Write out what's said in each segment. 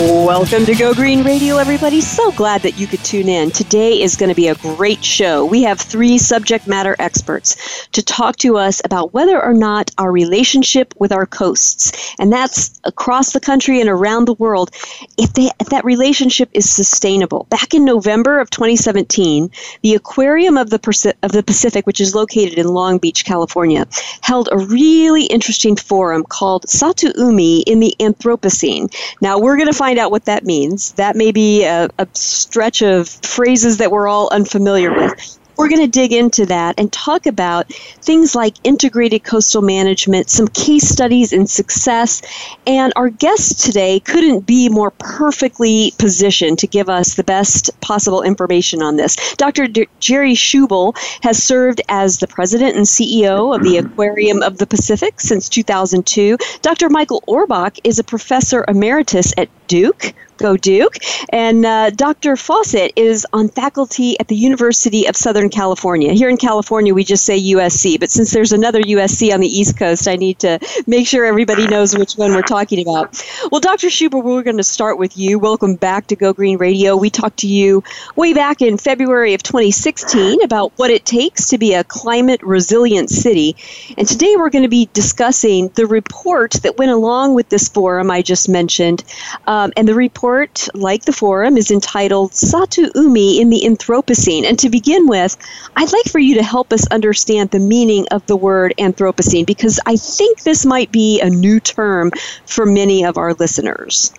Welcome to Go Green Radio, everybody. So glad that you could tune in. Today is going to be a great show. We have three subject matter experts to talk to us about whether or not our relationship with our coasts, and that's across the country and around the world, if, they, if that relationship is sustainable. Back in November of 2017, the Aquarium of the, of the Pacific, which is located in Long Beach, California, held a really interesting forum called Sato Umi in the Anthropocene. Now, we're going to find out what that means. That may be a, a stretch of phrases that we're all unfamiliar with. We're going to dig into that and talk about things like integrated coastal management, some case studies in success, and our guest today couldn't be more perfectly positioned to give us the best possible information on this. Dr. D- Jerry Schubel has served as the president and CEO of the Aquarium of the Pacific since 2002. Dr. Michael Orbach is a professor emeritus at Duke, Go Duke. And uh, Dr. Fawcett is on faculty at the University of Southern California. Here in California, we just say USC, but since there's another USC on the East Coast, I need to make sure everybody knows which one we're talking about. Well, Dr. Schubel, we're going to start with you. Welcome back to Go Green Radio. We talked to you way back in February of 2016 about what it takes to be a climate resilient city. And today we're going to be discussing the report that went along with this forum I just mentioned. Um, and the report report, like the forum, is entitled Sato Umi in the Anthropocene. And to begin with, I'd like for you to help us understand the meaning of the word Anthropocene because I think this might be a new term for many of our listeners.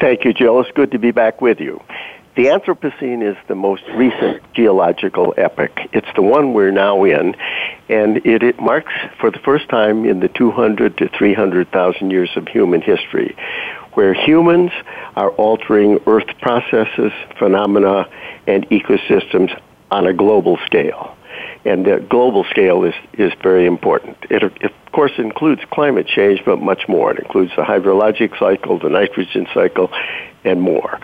Thank you, Jill. It's good to be back with you. The Anthropocene is the most recent geological epoch. It's the one we're now in, and it, it marks for the first time in the 200 to 300,000 years of human history where humans are altering Earth processes, phenomena, and ecosystems on a global scale. And the global scale is, is very important. It, it, of course, includes climate change, but much more. It includes the hydrologic cycle, the nitrogen cycle, and more.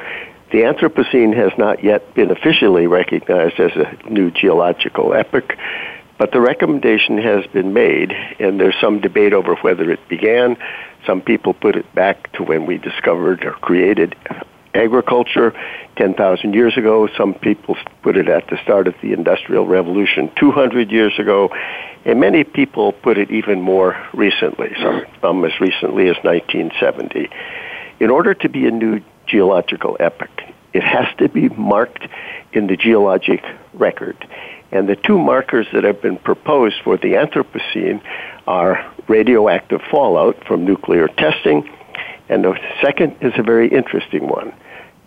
The Anthropocene has not yet been officially recognized as a new geological epoch, but the recommendation has been made, and there's some debate over whether it began. Some people put it back to when we discovered or created agriculture 10,000 years ago. Some people put it at the start of the Industrial Revolution 200 years ago. And many people put it even more recently, some, some as recently as 1970. In order to be a new geological epoch, it has to be marked in the geologic record. And the two markers that have been proposed for the Anthropocene are radioactive fallout from nuclear testing, and the second is a very interesting one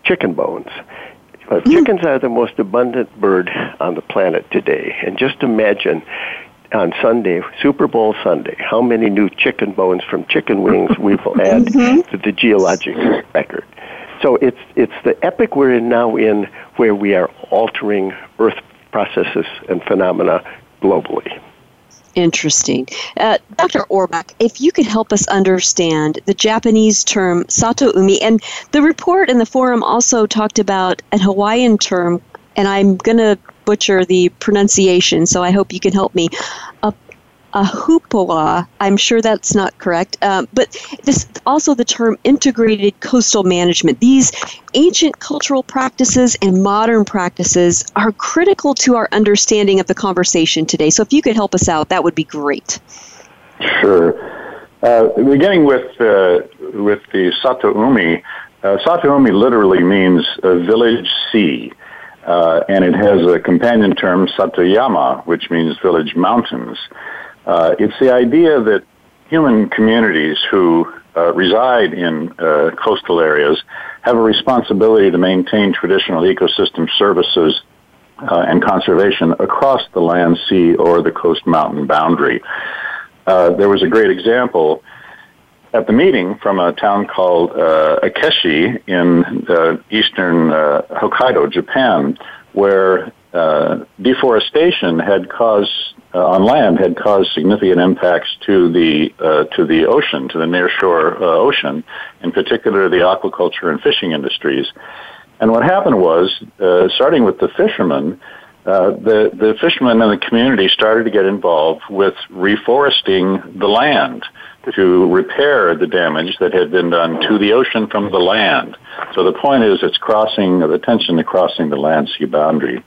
chicken bones. Uh, chickens are the most abundant bird on the planet today, and just imagine on Sunday, Super Bowl Sunday, how many new chicken bones from chicken wings we will add mm-hmm. to the geologic record. So it's it's the epoch we're in now in where we are altering Earth processes and phenomena globally. Interesting. Uh, Dr. Orbach, if you could help us understand the Japanese term sato umi, and the report and the forum also talked about a Hawaiian term, and I'm going to butcher the pronunciation, so I hope you can help me. Ahupua'a. I'm sure that's not correct, um, but this also the term integrated coastal management. These ancient cultural practices and modern practices are critical to our understanding of the conversation today. So if you could help us out, that would be great. Sure. Uh, beginning with uh, with the Sato Umi, uh, Sato Umi literally means a village sea. Uh, and it has a companion term, Satoyama, which means village mountains. Uh, it's the idea that human communities who uh, reside in uh, coastal areas have a responsibility to maintain traditional ecosystem services uh, and conservation across the land, sea, or the coast mountain boundary. Uh, there was a great example at the meeting from a town called uh, Akkeshi in eastern Hokkaido, Japan, where uh, deforestation had caused uh, on land had caused significant impacts to the uh, to the ocean, to the nearshore uh, ocean, in particular the aquaculture and fishing industries. And what happened was, uh, starting with the fishermen, uh, the the fishermen in the community started to get involved with reforesting the land to repair the damage that had been done to the ocean from the land. So the point is, it's crossing the tension to crossing the land sea boundary.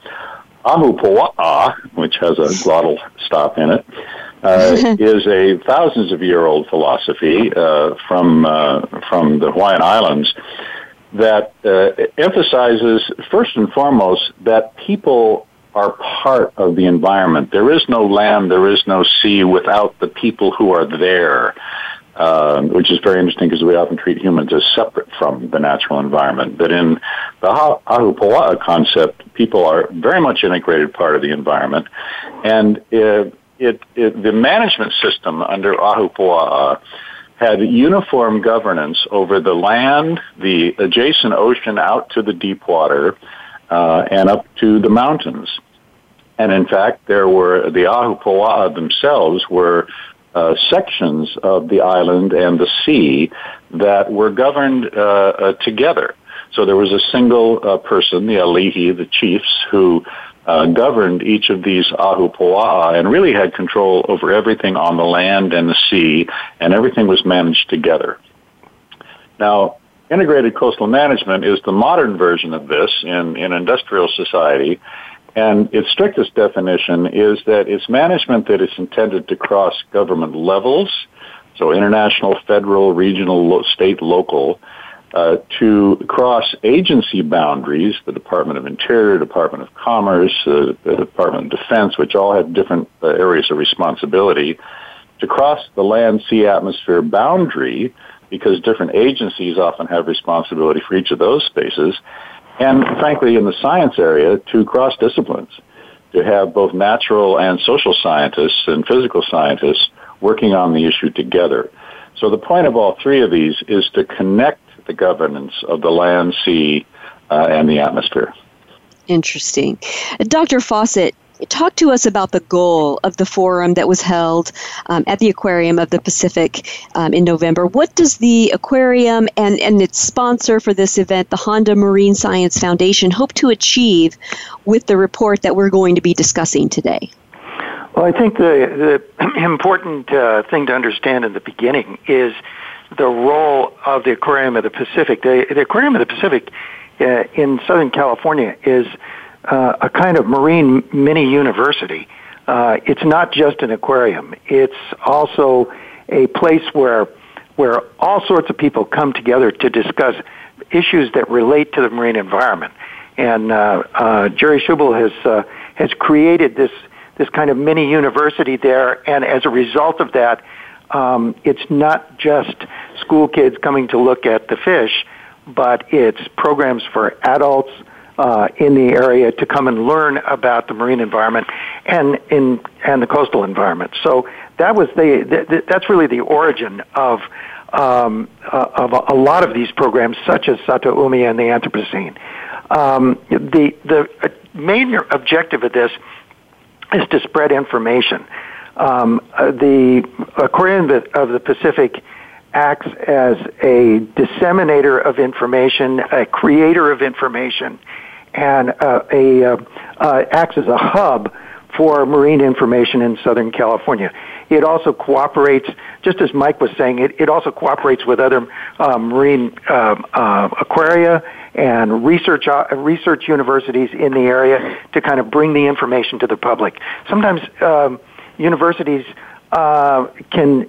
Ahupua'a, which has a glottal stop in it, uh, is a thousands of year old philosophy uh, from uh, from the Hawaiian Islands that uh, emphasizes first and foremost that people are part of the environment. There is no land, there is no sea without the people who are there. Uh, which is very interesting because we often treat humans as separate from the natural environment. But in the Ahupua'a concept, people are very much integrated part of the environment, and it, it, it the management system under Ahupua'a had uniform governance over the land, the adjacent ocean out to the deep water, uh, and up to the mountains. And in fact, there were the Ahupua'a themselves were uh, sections of the island and the sea that were governed uh, uh, together. So there was a single uh, person, the Ali'i, the chiefs, who uh, governed each of these ahupua'a and really had control over everything on the land and the sea, and everything was managed together. Now, integrated coastal management is the modern version of this in, in industrial society, and its strictest definition is that it's management that is intended to cross government levels, so international, federal, regional, state, local, uh, to cross agency boundaries, the Department of Interior, Department of Commerce, uh, the Department of Defense, which all have different uh, areas of responsibility, to cross the land sea atmosphere boundary, because different agencies often have responsibility for each of those spaces, and frankly, in the science area, to cross disciplines, to have both natural and social scientists and physical scientists working on the issue together. So the point of all three of these is to connect the governance of the land, sea, uh, and the atmosphere. Interesting. Dr. Fawcett, talk to us about the goal of the forum that was held um, at the Aquarium of the Pacific um, in November. What does the aquarium and, and its sponsor for this event, the Honda Marine Science Foundation, hope to achieve with the report that we're going to be discussing today? Well, I think the, the important uh, thing to understand in the beginning is the role of the Aquarium of the Pacific. The, the Aquarium of the Pacific uh, in Southern California is uh, a kind of marine mini university. Uh, it's not just an aquarium. It's also a place where where all sorts of people come together to discuss issues that relate to the marine environment. And uh, uh, Jerry Schubel has uh, has created this this kind of mini university there, and as a result of that, um, it's not just school kids coming to look at the fish, but it's programs for adults uh, in the area to come and learn about the marine environment and in and the coastal environment. So that was the, the that's really the origin of um, uh, of a, a, lot of these programs, such as Sato Umi and the Anthropocene. Um, the the main objective of this is to spread information. Um, uh, the Aquarium of the Pacific acts as a disseminator of information, a creator of information, and uh, a uh, uh, acts as a hub for marine information in Southern California. It also cooperates, just as Mike was saying, it, it also cooperates with other uh, marine um, uh, aquaria and research uh, research universities in the area to kind of bring the information to the public. Sometimes um, universities uh, can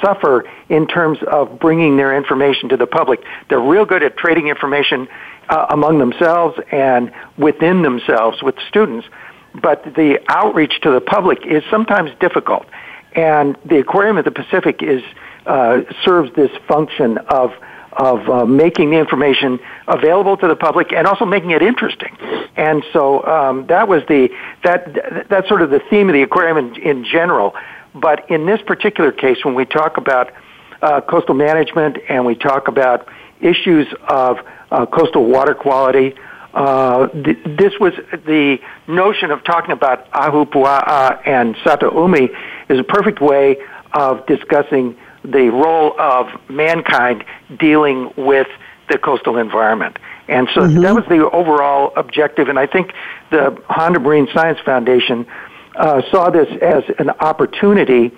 suffer in terms of bringing their information to the public. They're real good at trading information uh, among themselves and within themselves with students, but the outreach to the public is sometimes difficult. And the Aquarium of the Pacific is uh, serves this function of of uh, making the information available to the public and also making it interesting. And so um, that was the that that's sort of the theme of the aquarium in, in general. But in this particular case, when we talk about uh, coastal management and we talk about issues of uh, coastal water quality, uh, th- this was the notion of talking about Ahupua'a and Sato'umi is a perfect way of discussing the role of mankind dealing with the coastal environment. And so mm-hmm. that was the overall objective. And I think the Honda Marine Science Foundation uh, saw this as an opportunity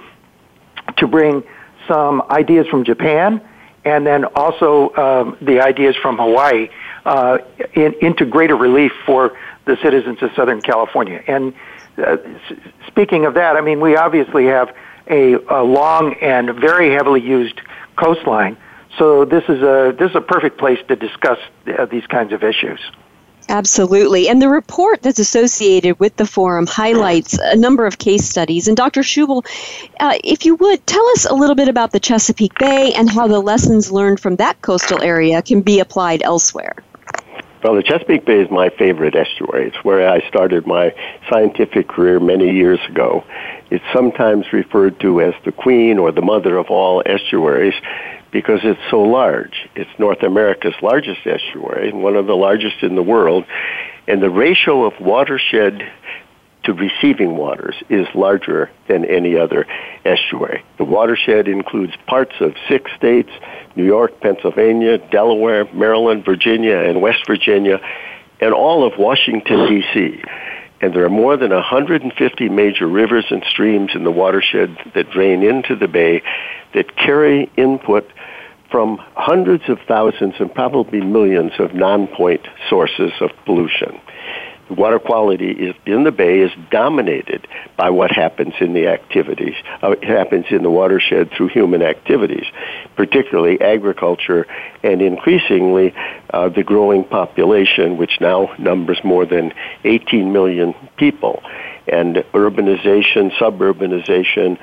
to bring some ideas from Japan and then also um, the ideas from Hawaii uh, in, into greater relief for the citizens of Southern California. And uh, s- speaking of that, I mean, we obviously have a, a long and very heavily used coastline. So this is a this is a perfect place to discuss uh, these kinds of issues. Absolutely. And the report that's associated with the forum highlights a number of case studies. And Dr. Schubel, uh, if you would, tell us a little bit about the Chesapeake Bay and how the lessons learned from that coastal area can be applied elsewhere. Well, the Chesapeake Bay is my favorite estuary. It's where I started my scientific career many years ago. It's sometimes referred to as the queen or the mother of all estuaries because it's so large. It's North America's largest estuary, one of the largest in the world, and the ratio of watershed to receiving waters is larger than any other estuary. The watershed includes parts of six states, New York, Pennsylvania, Delaware, Maryland, Virginia, and West Virginia, and all of Washington, D.C. And there are more than 150 major rivers and streams in the watershed that drain into the bay that carry input from hundreds of thousands and probably millions of non-point sources of pollution. Water quality in the bay is dominated by what happens in the activities uh, happens in the watershed through human activities particularly agriculture and increasingly uh, the growing population which now numbers more than 18 million people and urbanization suburbanization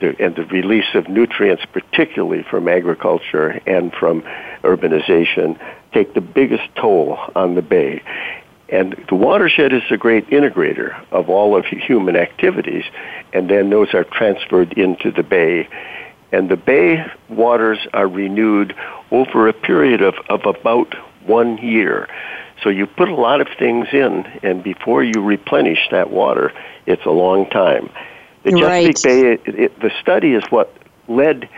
and the release of nutrients particularly from agriculture and from urbanization take the biggest toll on the bay and the watershed is a great integrator of all of human activities, and then those are transferred into the bay. And the bay waters are renewed over a period of, of about one year. So you put a lot of things in, and before you replenish that water, it's a long time. The right. Chesapeake Bay, it, it, the study is what led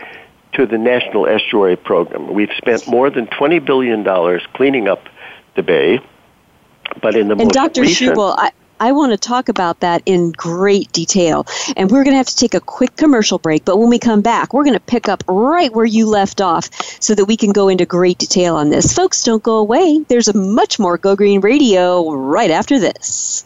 to the National Estuary Program. We've spent more than $20 billion cleaning up the bay but in the and Dr. Recent, Schubel, I, I want to talk about that in great detail. And we're going to have to take a quick commercial break. But when we come back, we're going to pick up right where you left off so that we can go into great detail on this. Folks, don't go away. There's a much more Go Green Radio right after this.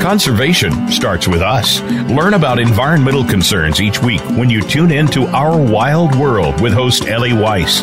Conservation starts with us. Learn about environmental concerns each week when you tune in to Our Wild World with host Ellie Weiss.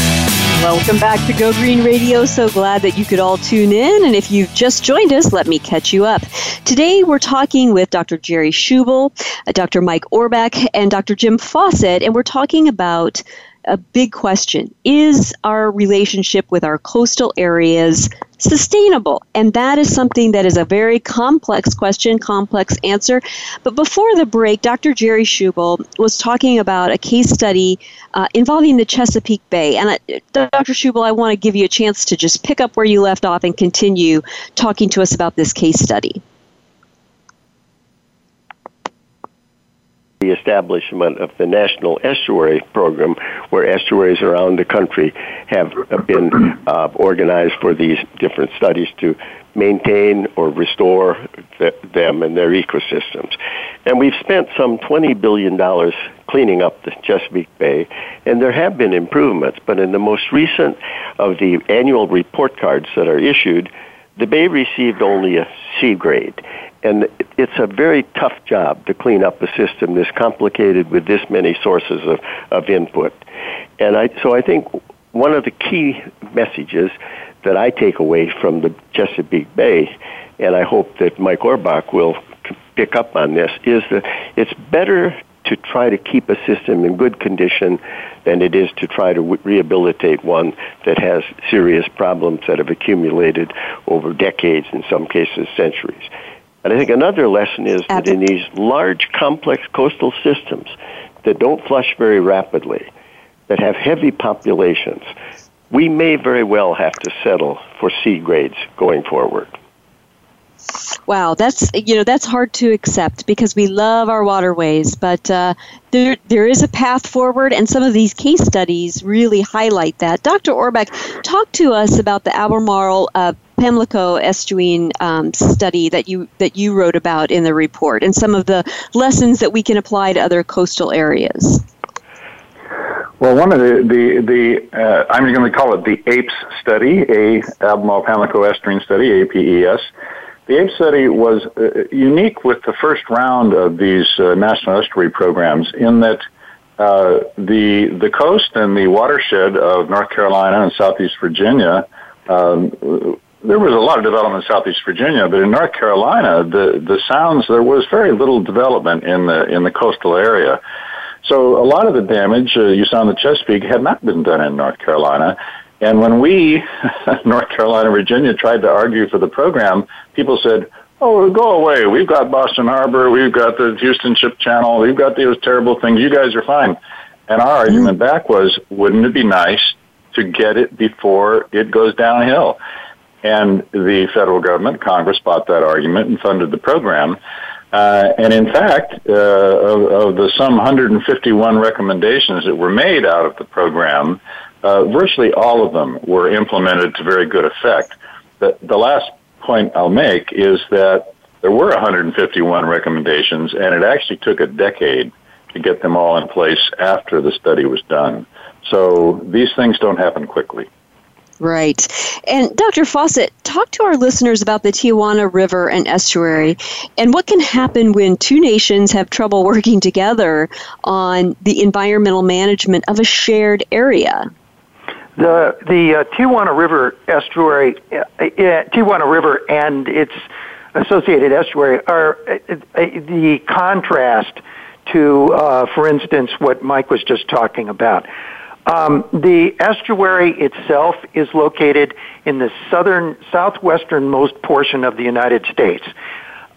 Welcome back to Go Green Radio. So glad that you could all tune in. And if you've just joined us, let me catch you up. Today we're talking with Dr. Jerry Schubel, uh, Dr. Mike Orbach, and Dr. Jim Fawcett, and we're talking about a big question Is our relationship with our coastal areas sustainable? And that is something that is a very complex question, complex answer. But before the break, Dr. Jerry Schubel was talking about a case study uh, involving the Chesapeake Bay. And uh, Dr. Schubel, I want to give you a chance to just pick up where you left off and continue talking to us about this case study. The establishment of the National Estuary Program, where estuaries around the country have been uh, organized for these different studies to maintain or restore the, them and their ecosystems. And we've spent some $20 billion cleaning up the Chesapeake Bay, and there have been improvements, but in the most recent of the annual report cards that are issued, the bay received only a C grade and it's a very tough job to clean up a system this complicated with this many sources of, of input. And I, so I think one of the key messages that I take away from the Chesapeake Bay, and I hope that Mike Orbach will pick up on this, is that it's better to try to keep a system in good condition than it is to try to rehabilitate one that has serious problems that have accumulated over decades, in some cases centuries. And I think another lesson is that in these large, complex coastal systems that don't flush very rapidly, that have heavy populations, we may very well have to settle for C grades going forward. Wow, that's you know that's hard to accept because we love our waterways, but uh, there there is a path forward, and some of these case studies really highlight that. Dr. Orbach, talk to us about the Albemarle uh, Pamlico estuarine um, study that you that you wrote about in the report, and some of the lessons that we can apply to other coastal areas. Well, one of the the, the uh, I'm going to call it the APES study, a Albemarle Pamlico estuarine study, APES. The APES study was uh, unique with the first round of these uh, national estuary programs in that uh, the the coast and the watershed of North Carolina and Southeast Virginia um, there was a lot of development in Southeast Virginia, but in North Carolina, the the sounds there was very little development in the in the coastal area. So a lot of the damage uh, you saw in the Chesapeake had not been done in North Carolina. And when we, North Carolina, Virginia, tried to argue for the program, people said, "Oh, go away! We've got Boston Harbor, we've got the Houston Ship Channel, we've got those terrible things. You guys are fine." And our argument back was, "Wouldn't it be nice to get it before it goes downhill?" And the federal government, Congress, bought that argument and funded the program. Uh, and in fact, uh, of, of, the some 151 recommendations that were made out of the program, uh, virtually all of them were implemented to very good effect. The, the last point I'll make is that there were 151 recommendations, and it actually took a decade to get them all in place after the study was done. So these things don't happen quickly. Right. And Dr. Fawcett, talk to our listeners about the Tijuana River and estuary and what can happen when two nations have trouble working together on the environmental management of a shared area. The the uh, Tijuana River estuary, uh, uh, Tijuana River and its associated estuary are uh, uh the contrast to, for instance, what Mike was just talking about. Um, the estuary itself is located in the southern, southwesternmost portion of the United States.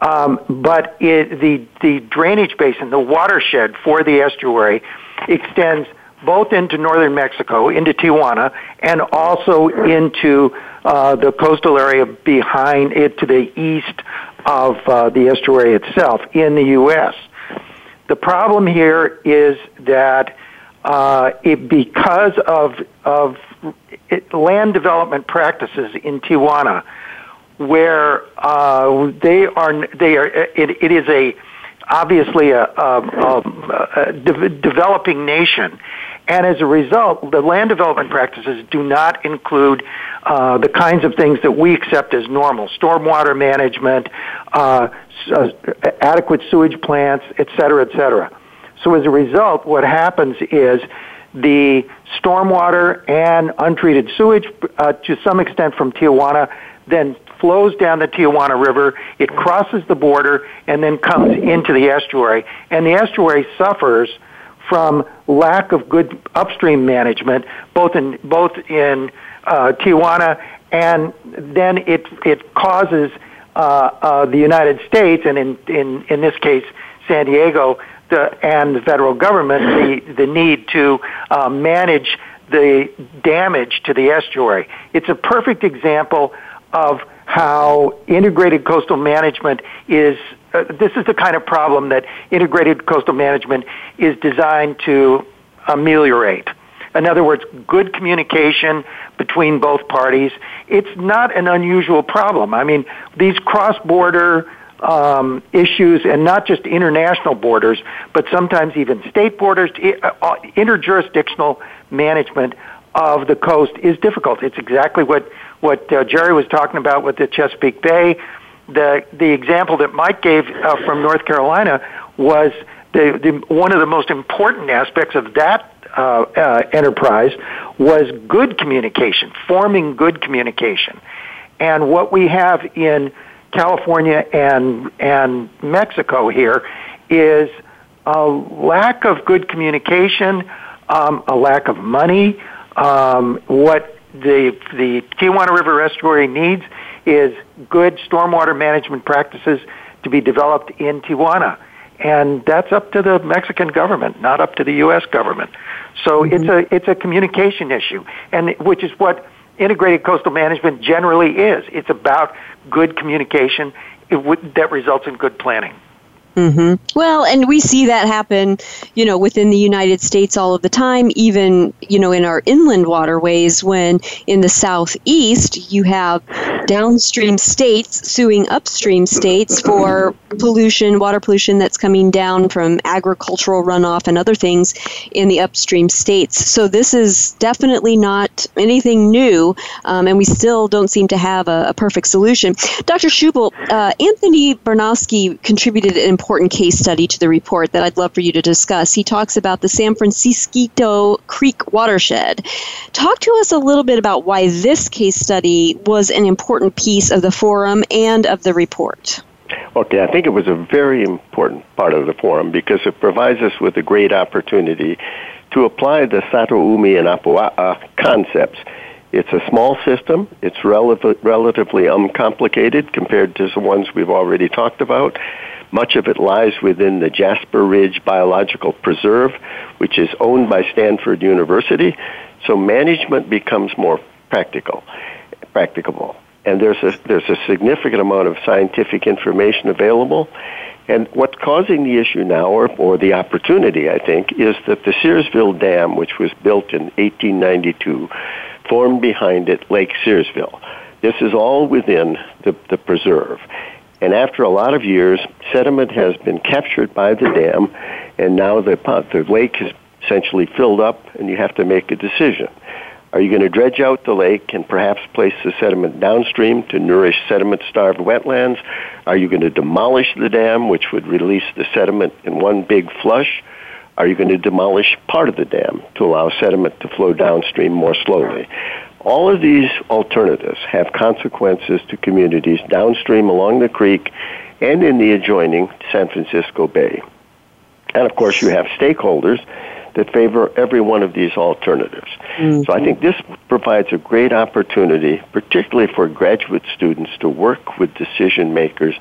Um, but it, the, the drainage basin, the watershed for the estuary, extends both into northern Mexico, into Tijuana, and also into uh, the coastal area behind it to the east of uh, the estuary itself in the U.S. The problem here is that uh, it, because of of it, land development practices in Tijuana, where uh, they are they are it, it is a obviously a, a, a, a de- developing nation. And as a result, the land development practices do not include uh, the kinds of things that we accept as normal stormwater management, uh, uh, adequate sewage plants, et cetera, et cetera. So as a result, what happens is the stormwater and untreated sewage, uh, to some extent from Tijuana, then flows down the Tijuana River, it crosses the border, and then comes into the estuary. And the estuary suffers from lack of good upstream management, both in both in uh, Tijuana, and then it it causes uh, uh, the United States, and in in in this case, San Diego, and the federal government, the the need to uh, manage the damage to the estuary. It's a perfect example of how integrated coastal management is uh, this is the kind of problem that integrated coastal management is designed to ameliorate. In other words, good communication between both parties. It's not an unusual problem. I mean, these cross-border um, issues, and not just international borders, but sometimes even state borders, uh, interjurisdictional management of the coast is difficult. It's exactly what what uh, Jerry was talking about with the Chesapeake Bay. The the example that Mike gave uh, from North Carolina was the, the one of the most important aspects of that uh, uh, enterprise was good communication, forming good communication, and what we have in California and and Mexico here is a lack of good communication, um, a lack of money. Um, what the the Tijuana River Estuary needs is good stormwater management practices to be developed in Tijuana. And that's up to the Mexican government, not up to the U.S. government. So mm-hmm. it's a it's a communication issue, and which is what integrated coastal management generally is. It's about good communication that results in good planning. Mm-hmm. Well, and we see that happen, you know, within the United States all of the time, even, you know, in our inland waterways, when in the southeast you have downstream states suing upstream states for pollution, water pollution that's coming down from agricultural runoff and other things in the upstream states. So this is definitely not anything new, um, and we still don't seem to have a, a perfect solution. Dr. Schubel, uh, Anthony Barnosky contributed an important case study to the report that I'd love for you to discuss. He talks about the San Francisquito Creek watershed. Talk to us a little bit about why this case study was an important piece of the forum and of the report. Okay, I think it was a very important part of the forum because it provides us with a great opportunity to apply the Satoumi and Apua'a uh, concepts it's a small system. It's relatively uncomplicated compared to the ones we've already talked about. Much of it lies within the Jasper Ridge Biological Preserve, which is owned by Stanford University. So management becomes more practical, practicable. And there's a, there's a significant amount of scientific information available. And what's causing the issue now, or, or the opportunity, I think, is that the Searsville Dam, which was built in 1892, formed behind it Lake Searsville. This is all within the, the preserve. And after a lot of years, sediment has been captured by the dam, and now the, the lake is essentially filled up, and you have to make a decision. Are you going to dredge out the lake and perhaps place the sediment downstream to nourish sediment starved wetlands? Are you going to demolish the dam, which would release the sediment in one big flush? Are you going to demolish part of the dam to allow sediment to flow downstream more slowly? All of these alternatives have consequences to communities downstream along the creek and in the adjoining San Francisco Bay. And of course, you have stakeholders that favor every one of these alternatives. Mm-hmm. So I think this provides a great opportunity, particularly for graduate students, to work with decision makers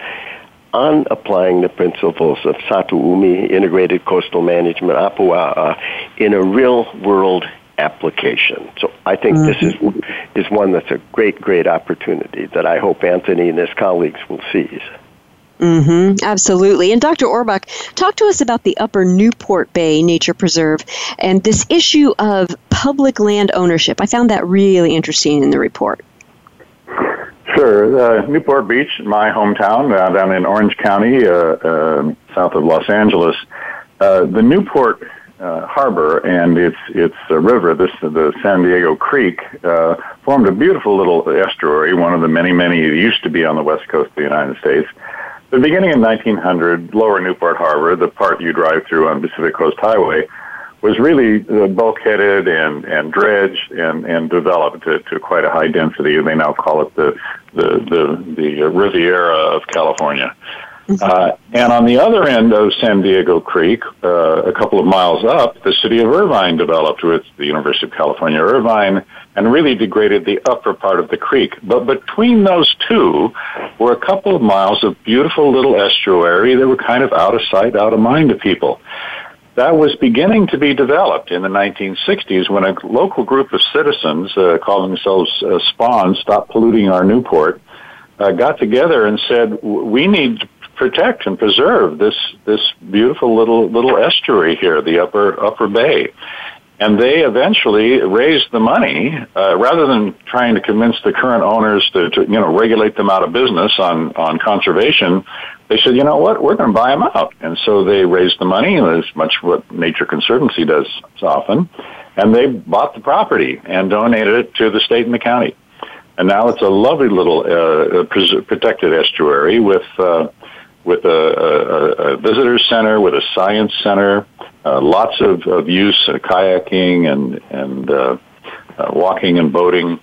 on applying the principles of Satoumi, integrated coastal management, Apua'a, in a real world application. So I think mm-hmm. this is is one that's a great, great opportunity that I hope Anthony and his colleagues will seize. Mm-hmm, absolutely. And Dr. Orbach, talk to us about the Upper Newport Bay Nature Preserve and this issue of public land ownership. I found that really interesting in the report. Sure. Uh, Newport Beach, my hometown, uh, down in Orange County, uh, uh south of Los Angeles. Uh, the Newport uh, Harbor and its its river, this the San Diego Creek, formed a beautiful little estuary, one of the many, many that used to be on the west coast of the United States. The beginning in 1900, Lower Newport Harbor, the part you drive through on Pacific Coast Highway, was really uh, bulkheaded and, and dredged and, and developed to, to quite a high density. They now call it the, the, the, the Riviera of California. Uh, and on the other end of San Diego Creek, uh, a couple of miles up, the city of Irvine developed with the University of California, Irvine, and really degraded the upper part of the creek. But between those two were a couple of miles of beautiful little estuary that were kind of out of sight, out of mind to people. That was beginning to be developed in the 1960s when a local group of citizens, uh, calling themselves uh, SPAWN, Stop Polluting Our Newport, uh, got together and said, we need protect and preserve this, this beautiful little, little estuary here, the upper, upper bay and they eventually raised the money uh, rather than trying to convince the current owners to, to, you know regulate them out of business on on conservation. They said, you know what, we're going to buy them out, and so they raised the money, as much what Nature Conservancy does often, and they bought the property and donated it to the state and the county, and now it's a lovely little uh, protected estuary with. Uh, with a, a, a visitor center, with a science center, uh, lots of, of use, uh, kayaking and, and uh, uh, walking and boating.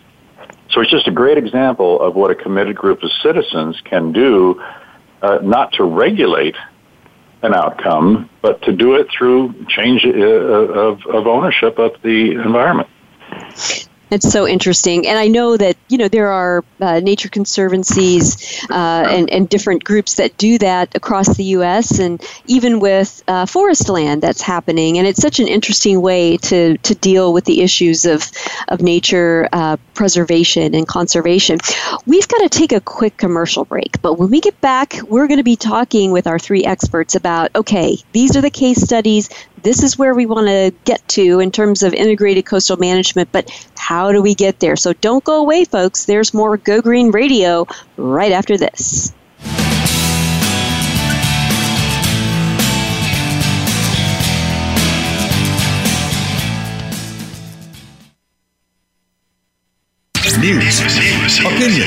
So it's just a great example of what a committed group of citizens can do, uh, not to regulate an outcome, but to do it through change uh, of, of ownership of the environment. It's so interesting, and I know that you know there are uh, nature conservancies uh, and and different groups that do that across the U.S. and even with uh, forest land that's happening, and it's such an interesting way to to deal with the issues of of nature uh, preservation and conservation. We've got to take a quick commercial break, but when we get back, we're going to be talking with our three experts about okay, these are the case studies, this is where we want to get to in terms of integrated coastal management, but how do we get there? So don't go away, folks. There's more Go Green Radio right after this. News, opinion,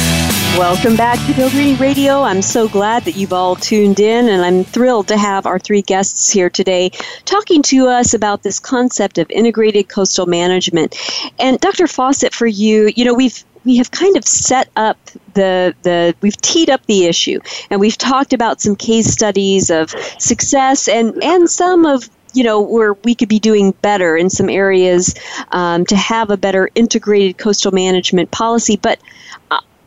Welcome back to Go Green Radio. I'm so glad that you've all tuned in, and I'm thrilled to have our three guests here today talking to us about this concept of integrated coastal management. And Dr. Fawcett, for you, you know, we've we have kind of set up the the we've teed up the issue and we've talked about some case studies of success and and some of you know, where we could be doing better in some areas um, to have a better integrated coastal management policy. But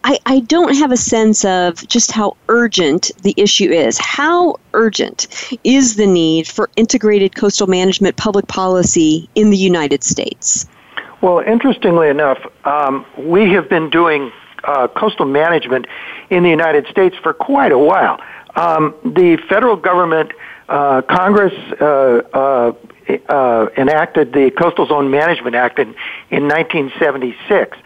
I, I don't have a sense of just how urgent the issue is. How urgent is the need for integrated coastal management public policy in the United States? Well, interestingly enough, um, we have been doing uh, coastal management in the United States for quite a while. Um, the federal government, uh, Congress uh, uh, uh enacted the Coastal Zone Management Act in, in 1976.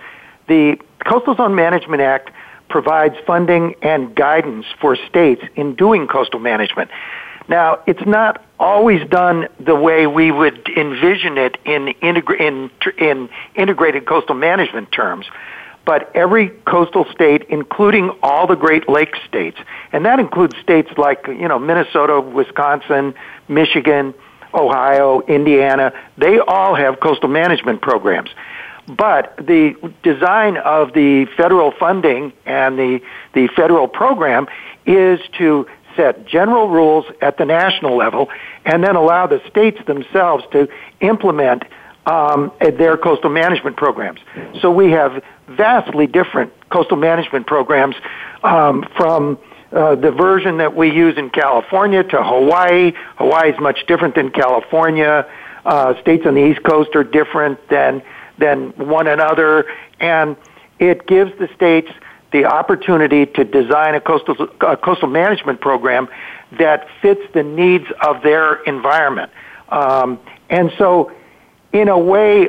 The Coastal Zone Management Act provides funding and guidance for states in doing coastal management. Now, it's not always done the way we would envision it in, integra- in, in integrated coastal management terms, but every coastal state, including all the Great Lakes states, and that includes states like, you know, Minnesota, Wisconsin, Michigan, Ohio, Indiana, they all have coastal management programs. But the design of the federal funding and the, the federal program is to set general rules at the national level and then allow the states themselves to implement um, their coastal management programs. So we have vastly different coastal management programs um, from uh, the version that we use in California to Hawaii. Hawaii is much different than California. Uh, states on the East Coast are different than than one another, and it gives the states the opportunity to design a coastal, a coastal management program that fits the needs of their environment. Um, and so, in a way,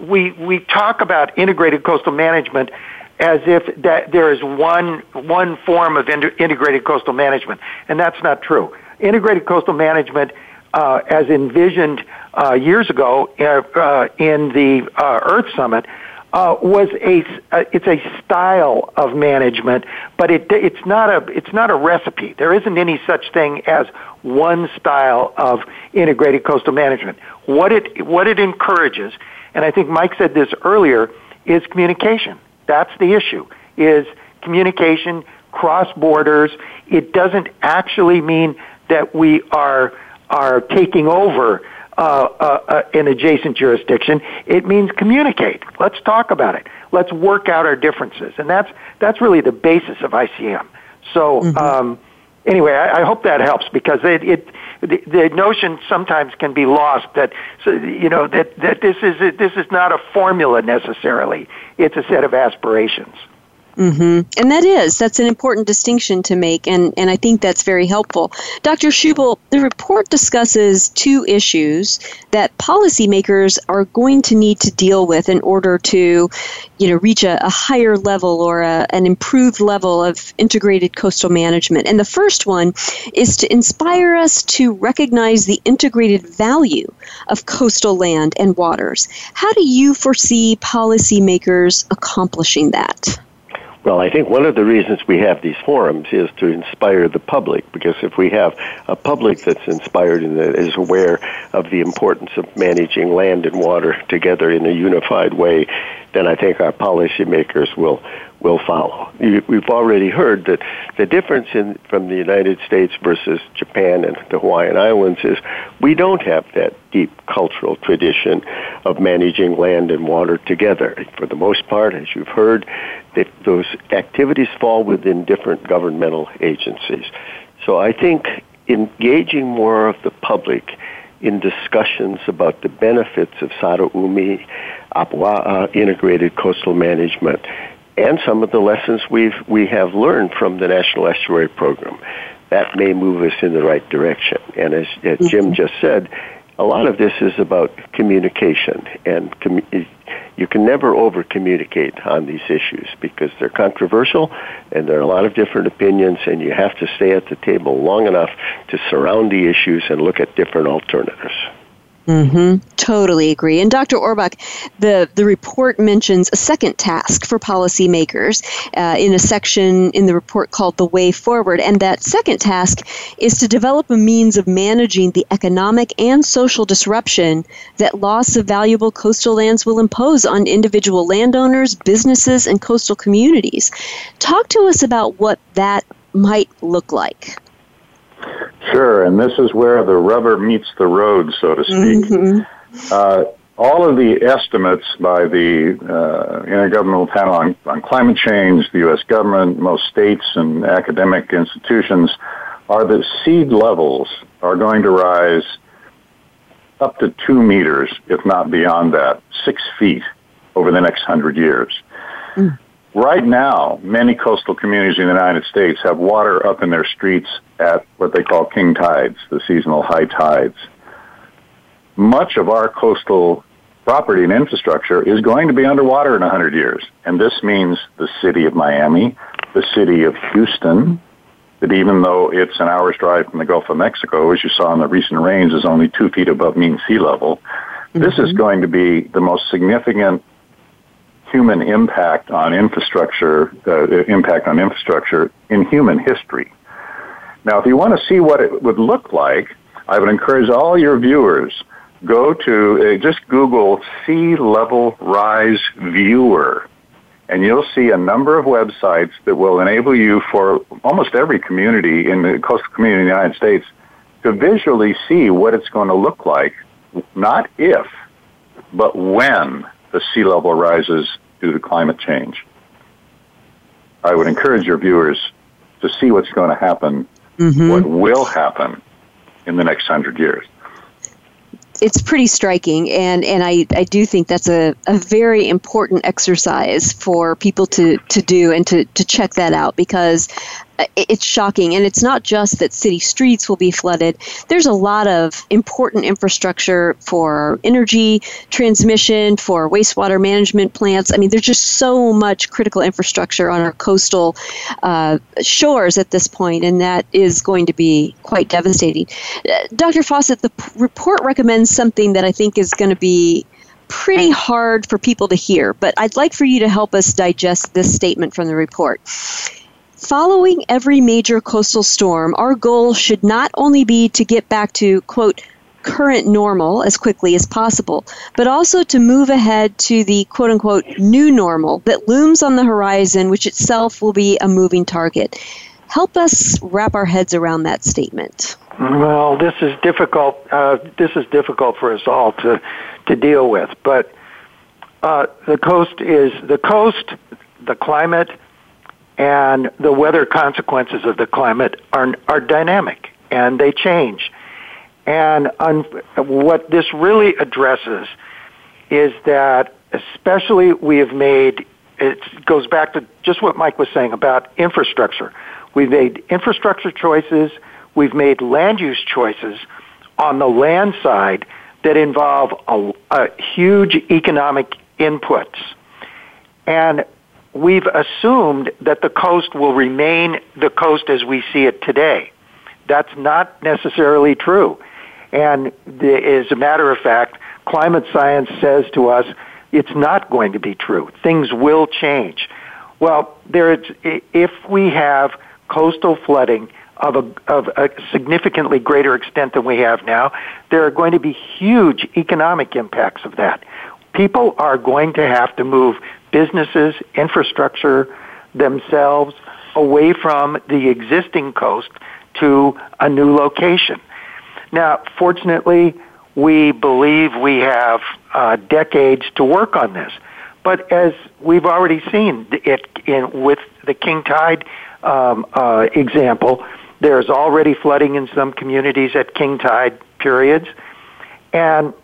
we, we talk about integrated coastal management as if that there is one, one form of integrated coastal management, and that's not true. Integrated coastal management, uh, as envisioned uh, years ago uh, uh, in the uh, Earth Summit uh, was a it's a style of management, but it it's not a it's not a recipe. There isn't any such thing as one style of integrated coastal management. What it what it encourages, and I think Mike said this earlier, is communication. That's the issue. Is communication cross borders. It doesn't actually mean that we are are taking over uh, uh, uh, an adjacent jurisdiction. It means communicate. Let's talk about it. Let's work out our differences, and that's that's really the basis of ICM. So. Mm-hmm. Um, anyway, I, I hope that helps because it, it the, the notion sometimes can be lost that so, you know that that this is this is not a formula necessarily. It's a set of aspirations. Mm-hmm. And that is, that's an important distinction to make, and, and I think that's very helpful. Dr. Schubel, the report discusses two issues that policymakers are going to need to deal with in order to, you know, reach a, a higher level or a, an improved level of integrated coastal management. And the first one is to inspire us to recognize the integrated value of coastal land and waters. How do you foresee policymakers accomplishing that? Well, I think one of the reasons we have these forums is to inspire the public, because if we have a public that's inspired and that is aware of the importance of managing land and water together in a unified way, then I think our policymakers will will follow. we've already heard that the difference in from the United States versus Japan and the Hawaiian Islands is we don't have that deep cultural tradition of managing land and water together. For the most part, as you've heard, those activities fall within different governmental agencies. So I think engaging more of the public in discussions about the benefits of Satoumi, Ahupua'a uh, integrated coastal management and some of the lessons we've we have learned from the National Estuary Program. That may move us in the right direction. And as, as Jim mm-hmm. just said, a lot of this is about communication, and com- you can never over communicate on these issues because they're controversial and there are a lot of different opinions, and you have to stay at the table long enough to surround the issues and look at different alternatives. Mm-hmm. Totally agree. And Dr. Orbach, the, the report mentions a second task for policymakers uh, in a section in the report called The Way Forward. And that second task is to develop a means of managing the economic and social disruption that loss of valuable coastal lands will impose on individual landowners, businesses, and coastal communities. Talk to us about what that might look like. Sure, and this is where the rubber meets the road, so to speak. Mm-hmm. Uh, all of the estimates by the uh, Intergovernmental Panel on, on Climate Change, the U.S. government, most states, and academic institutions are that seed levels are going to rise up to two meters, if not beyond that, six feet over the next hundred years. Mm. Right now, many coastal communities in the United States have water up in their streets at what they call king tides, the seasonal high tides. Much of our coastal property and infrastructure is going to be underwater in 100 years. And this means the city of Miami, the city of Houston, that even though it's an hour's drive from the Gulf of Mexico, as you saw in the recent rains, is only two feet above mean sea level. Mm-hmm. This is mm-hmm. going to be the most significant human impact on infrastructure, uh, impact on infrastructure in human history. Now, if you want to see what it would look like, I would encourage all your viewers go to uh, just Google sea level rise viewer and you'll see a number of websites that will enable you for almost every community in the coastal community in the United States to visually see what it's going to look like, not if, but when the sea level rises due to climate change. I would encourage your viewers to see what's going to happen, mm-hmm. what will happen in the next hundred years it's pretty striking and and I, I do think that's a, a very important exercise for people to, to do and to, to check that out because it's shocking. And it's not just that city streets will be flooded. There's a lot of important infrastructure for energy transmission, for wastewater management plants. I mean, there's just so much critical infrastructure on our coastal uh, shores at this point, and that is going to be quite devastating. Uh, Dr. Fawcett, the p- report recommends something that I think is going to be pretty hard for people to hear, but I'd like for you to help us digest this statement from the report. Following every major coastal storm, our goal should not only be to get back to, quote, current normal as quickly as possible, but also to move ahead to the quote unquote new normal that looms on the horizon, which itself will be a moving target. Help us wrap our heads around that statement. Well, this is difficult. Uh, this is difficult for us all to to deal with. But uh, the coast is the coast, the climate, and the weather consequences of the climate are, are dynamic and they change. And un, what this really addresses is that especially we have made, it goes back to just what Mike was saying about infrastructure. We've made infrastructure choices, we've made land use choices on the land side that involve a, a huge economic inputs. And we've assumed that the coast will remain the coast as we see it today. That's not necessarily true. And as a matter of fact, climate science says to us it's not going to be true. Things will change. Well, there is, if we have coastal flooding of a, of a significantly greater extent than we have now, there are going to be huge economic impacts of that. People are going to have to move businesses, infrastructure themselves away from the existing coast to a new location. Now, fortunately, we believe we have uh, decades to work on this. But as we've already seen it in, with the King Tide um, uh, example, there's already flooding in some communities at King Tide periods. And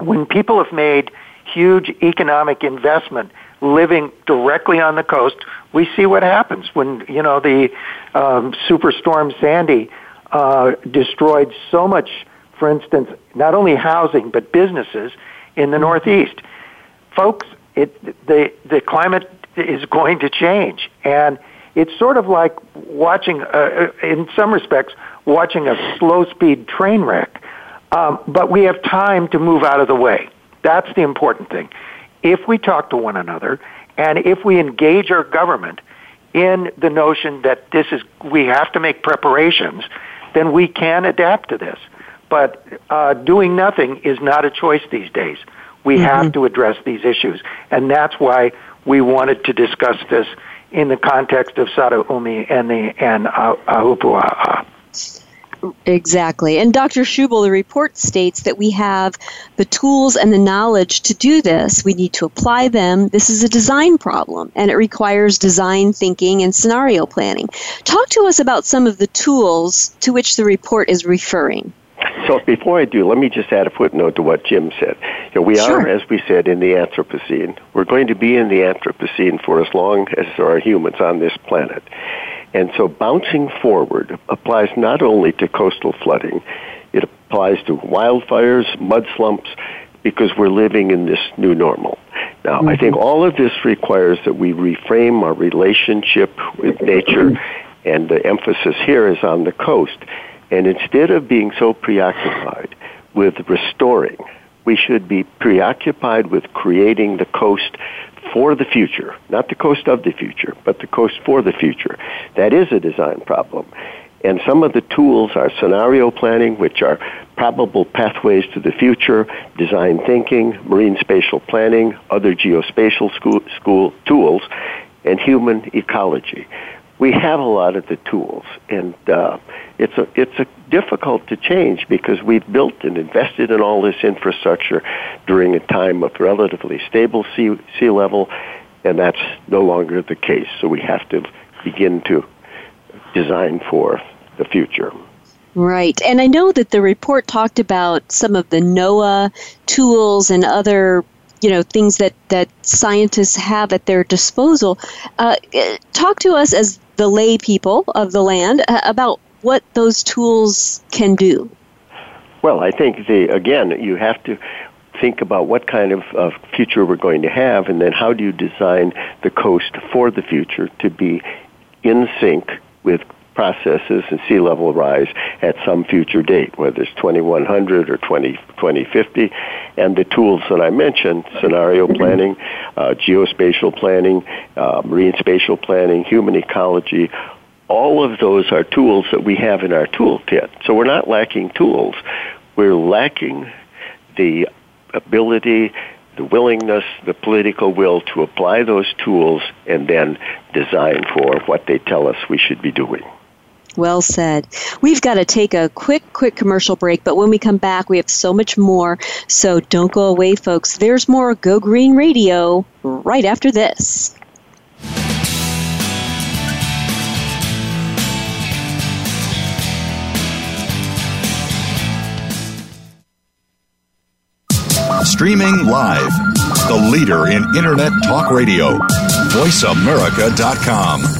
when people have made huge economic investment living directly on the coast, we see what happens when you know the um, superstorm Sandy uh, destroyed so much. For instance, not only housing but businesses in the Northeast. Folks, it the the climate is going to change, and it's sort of like watching, uh, uh in some respects, watching a slow speed train wreck. Um, but we have time to move out of the way. That's the important thing if we talk to one another and if we engage our government in the notion that this is we have to make preparations, then we can adapt to this. But uh, doing nothing is not a choice these days. We mm-hmm. have to address these issues, and that's why we wanted to discuss this in the context of Sato Umi and the and uh, Ahupua'a. Exactly. And Dr. Schubel, the report states that we have the tools and the knowledge to do this. We need to apply them. This is a design problem, and it requires design thinking and scenario planning. Talk to us about some of the tools to which the report is referring. So before I do, let me just add a footnote to what Jim said. You know, we sure. are, as we said, in the Anthropocene. We're going to be in the Anthropocene for as long as there are humans on this planet. And so bouncing forward applies not only to coastal flooding, it applies to wildfires, mud slumps, because we're living in this new normal. Now, mm-hmm. I think mm-hmm. all of this requires that we reframe our relationship with nature, and the emphasis here is on the coast. And instead of being so preoccupied with restoring, we should be preoccupied with creating the coast for the future, not the coast of the future, but the coast for the future. That is a design problem. And some of the tools are scenario planning, which are probable pathways to the future, design thinking, marine spatial planning, other geospatial school, school tools, and human ecology. We have a lot of the tools, and uh, it's a it's a difficult to change because we've built and invested in all this infrastructure during a time of relatively stable sea sea level, and that's no longer the case. So we have to begin to design for the future. Right. And I know that the report talked about some of the NOAA tools and other you know things that that scientists have at their disposal. Uh, talk to us as the lay people of the land uh, about what those tools can do? Well, I think the again, you have to think about what kind of, of future we're going to have, and then how do you design the coast for the future to be in sync with processes and sea level rise at some future date, whether it's 2100 or 20, 2050. And the tools that I mentioned, scenario planning, uh, geospatial planning, uh, marine spatial planning, human ecology, all of those are tools that we have in our toolkit. So we're not lacking tools. We're lacking the ability, the willingness, the political will to apply those tools and then design for what they tell us we should be doing. Well said. We've got to take a quick, quick commercial break, but when we come back, we have so much more. So don't go away, folks. There's more Go Green Radio right after this. Streaming live. The leader in Internet talk radio. VoiceAmerica.com.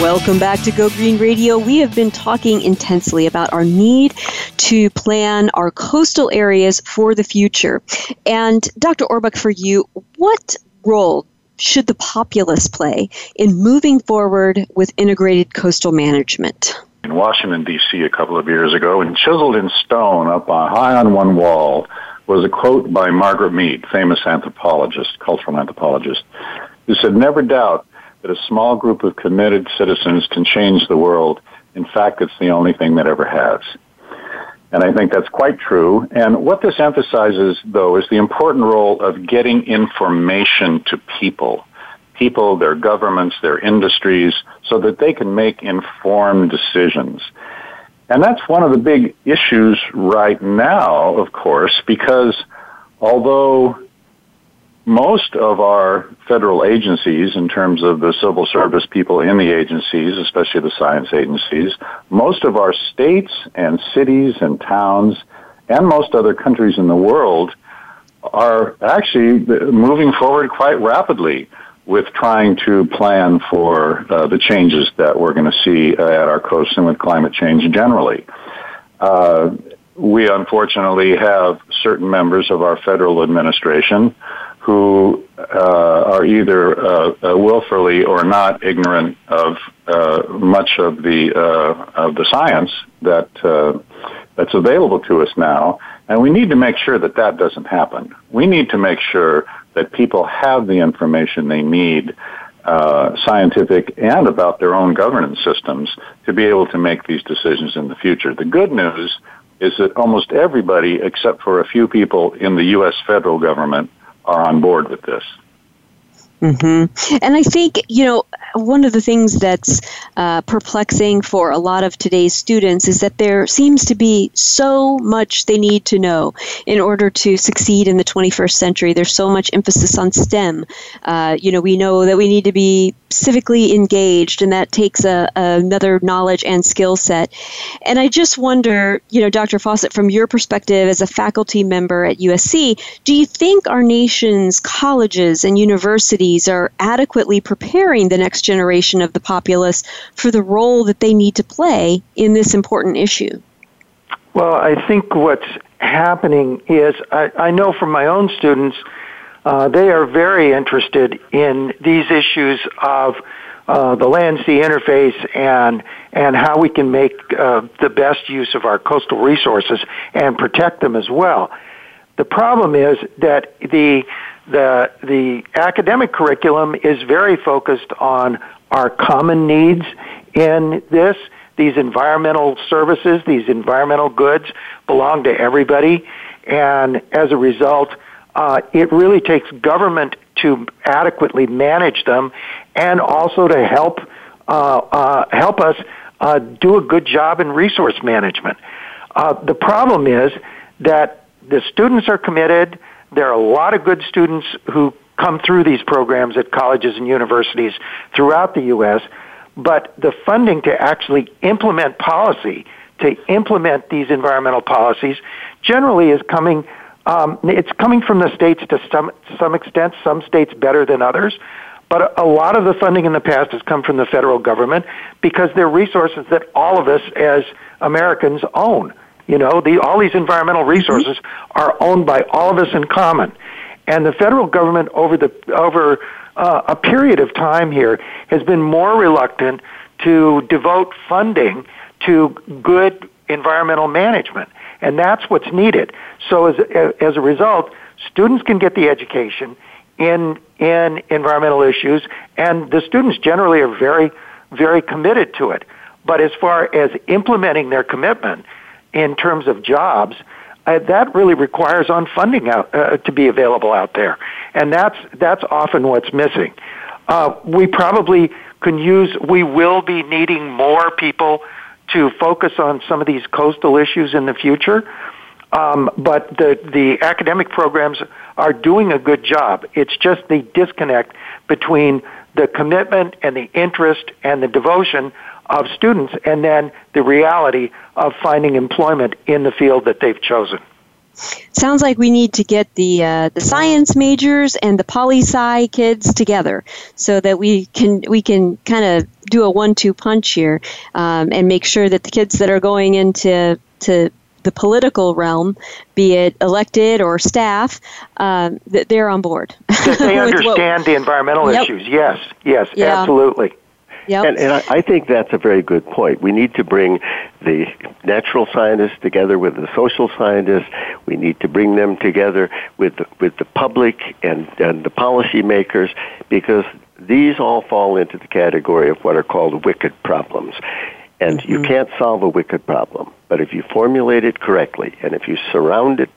Welcome back to Go Green Radio. We have been talking intensely about our need to plan our coastal areas for the future. And Dr. Orbach, for you, what role should the populace play in moving forward with integrated coastal management? In Washington, D.C., a couple of years ago, and chiseled in stone up high on one wall was a quote by Margaret Mead, famous anthropologist, cultural anthropologist, who said, Never doubt that a small group of committed citizens can change the world. In fact, it's the only thing that ever has. And I think that's quite true. And what this emphasizes, though, is the important role of getting information to people. People, their governments, their industries, so that they can make informed decisions. And that's one of the big issues right now, of course, because although most of our federal agencies, in terms of the civil service people in the agencies, especially the science agencies, most of our states and cities and towns, and most other countries in the world are actually moving forward quite rapidly with trying to plan for uh, the changes that we're going to see uh, at our coast and with climate change generally. Uh, we unfortunately have certain members of our federal administration who uh, are either uh, uh, willfully or not ignorant of uh, much of the uh, of the science that that's available to us now, and we need to make sure that that doesn't happen. We need to make sure that people have the information they need, scientific and about their own governance systems, to be able to make these decisions in the future. The good news is that almost everybody, except for a few people in the U.S. federal government, are on board with this. Mm-hmm. And I think, you know, one of the things that's uh, perplexing for a lot of today's students is that there seems to be so much they need to know in order to succeed in the 21st century. There's so much emphasis on STEM. Uh, you know, we know that we need to be civically engaged, and that takes a, another knowledge and skill set. And I just wonder, you know, Dr. Fawcett, from your perspective as a faculty member at USC, do you think our nation's colleges and universities are adequately preparing the next generation of the populace for the role that they need to play in this important issue? Well, I think what's happening is I, I know from my own students uh, they are very interested in these issues of uh, the land sea interface and and how we can make uh, the best use of our coastal resources and protect them as well. The problem is that the the the academic curriculum is very focused on our common needs in this. These environmental services, these environmental goods belong to everybody, and as a result, uh, it really takes government to adequately manage them and also to help uh, uh, help us uh, do a good job in resource management. Uh, the problem is that the students are committed. There are a lot of good students who come through these programs at colleges and universities throughout the U.S., but the funding to actually implement policy, to implement these environmental policies, generally is coming um, it's coming from the states to some some extent. Some states better than others, but a, a lot of the funding in the past has come from the federal government because they're resources that all of us as Americans own. You know, the, all these environmental resources are owned by all of us in common, and the federal government over the over uh, a period of time here has been more reluctant to devote funding to good environmental management and that's what's needed. So as as a result, students can get the education in in environmental issues, and the students generally are very very committed to it. But as far as implementing their commitment in terms of jobs, uh, that really requires on funding out, uh, to be available out there, and that's that's often what's missing. Uh, we probably can use. We will be needing more people to focus on some of these coastal issues in the future. Um, but the the academic programs are doing a good job. It's just the disconnect between the commitment and the interest and the devotion of students, and then the reality of finding employment in the field that they've chosen. Sounds like we need to get the uh, the science majors and the poli sci kids together so that we can we can kind of do a one two punch here um, and make sure that the kids that are going into to the political realm, be it elected or staff, uh, that they're on board. that they understand what, the environmental yep. issues. Yes, yes, yeah. absolutely. Yep. And, and I, I think that's a very good point. We need to bring the natural scientists together with the social scientists. We need to bring them together with the, with the public and, and the policymakers because these all fall into the category of what are called wicked problems. And mm-hmm. you can't solve a wicked problem. But if you formulate it correctly and if you surround it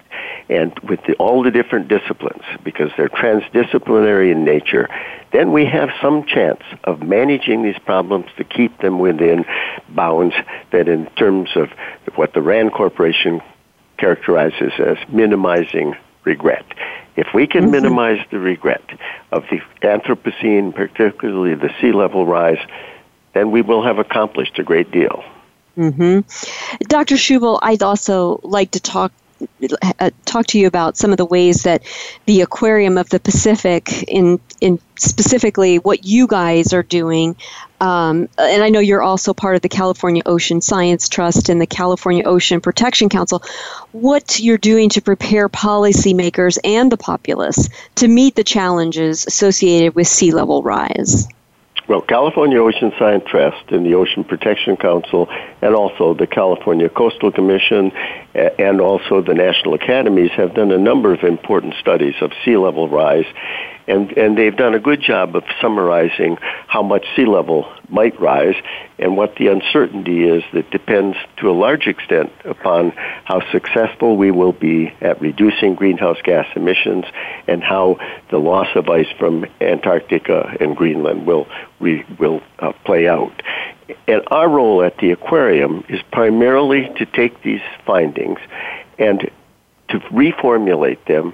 and with the, all the different disciplines, because they're transdisciplinary in nature, then we have some chance of managing these problems to keep them within bounds that in terms of what the RAND Corporation characterizes as minimizing regret. If we can mm-hmm. minimize the regret of the Anthropocene, particularly the sea level rise, then we will have accomplished a great deal. Mm-hmm. Dr. Schubel, I'd also like to talk uh, talk to you about some of the ways that the aquarium of the Pacific, in in specifically what you guys are doing, um, and I know you're also part of the California Ocean Science Trust and the California Ocean Protection Council. What you're doing to prepare policymakers and the populace to meet the challenges associated with sea level rise. Well, California Ocean Science Trust and the Ocean Protection Council, and also the California Coastal Commission, and also the National Academies have done a number of important studies of sea level rise and and they've done a good job of summarizing how much sea level might rise and what the uncertainty is that depends to a large extent upon how successful we will be at reducing greenhouse gas emissions and how the loss of ice from Antarctica and Greenland will re, will uh, play out. And our role at the aquarium is primarily to take these findings and to reformulate them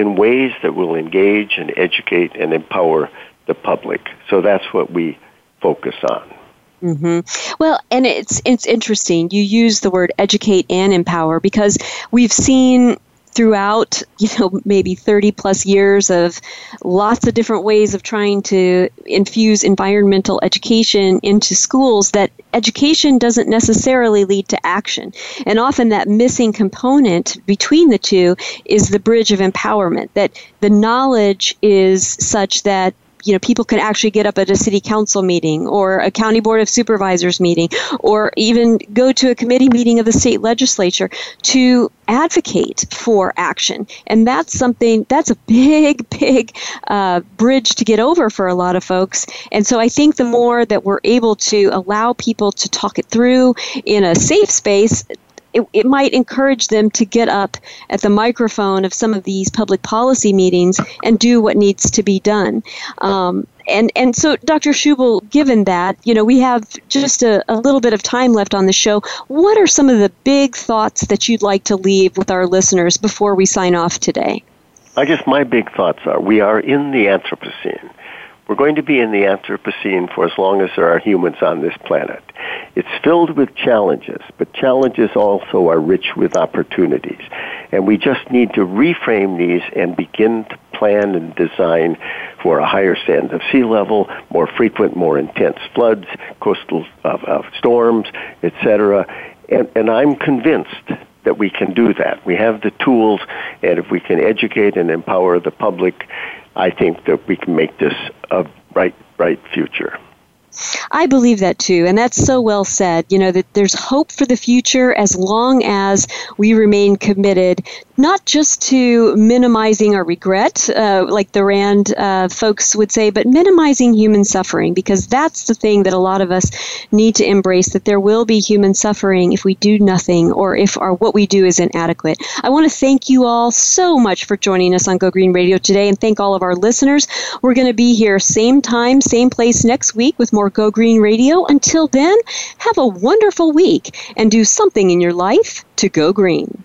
in ways that will engage and educate and empower the public. So that's what we focus on. Mm-hmm. Well, and it's it's interesting. You use the word educate and empower because we've seen throughout you know maybe 30 plus years of lots of different ways of trying to infuse environmental education into schools that education doesn't necessarily lead to action. And often that missing component between the two is the bridge of empowerment that the knowledge is such that you know people can actually get up at a city council meeting or a county board of supervisors meeting or even go to a committee meeting of the state legislature to advocate for action. And that's something that's a big big uh, bridge to get over for a lot of folks. And so i think the more that we're able to allow people to talk it through in a safe space it, it might encourage them to get up at the microphone of some of these public policy meetings and do what needs to be done. Um, and and so, Dr. Schubel, given that you know we have just a, a little bit of time left on the show, what are some of the big thoughts that you'd like to leave with our listeners before we sign off today? I guess my big thoughts are we are in the Anthropocene. We're going to be in the Anthropocene for as long as there are humans on this planet. It's filled with challenges, but challenges also are rich with opportunities. And we just need to reframe these and begin to plan and design for a higher stand of sea level, more frequent, more intense floods, coastal uh, uh, storms, etc. And, and I'm convinced that we can do that. We have the tools, and if we can educate and empower the public, I think that we can make this a bright, bright future. I believe that too, and that's so well said. You know, that there's hope for the future as long as we remain committed not just to minimizing our regret, uh, like the RAND uh, folks would say, but minimizing human suffering, because that's the thing that a lot of us need to embrace that there will be human suffering if we do nothing or if our, what we do is inadequate. I want to thank you all so much for joining us on Go Green Radio today and thank all of our listeners. We're going to be here same time, same place next week with more Go Green Radio. Until then, have a wonderful week and do something in your life to go green.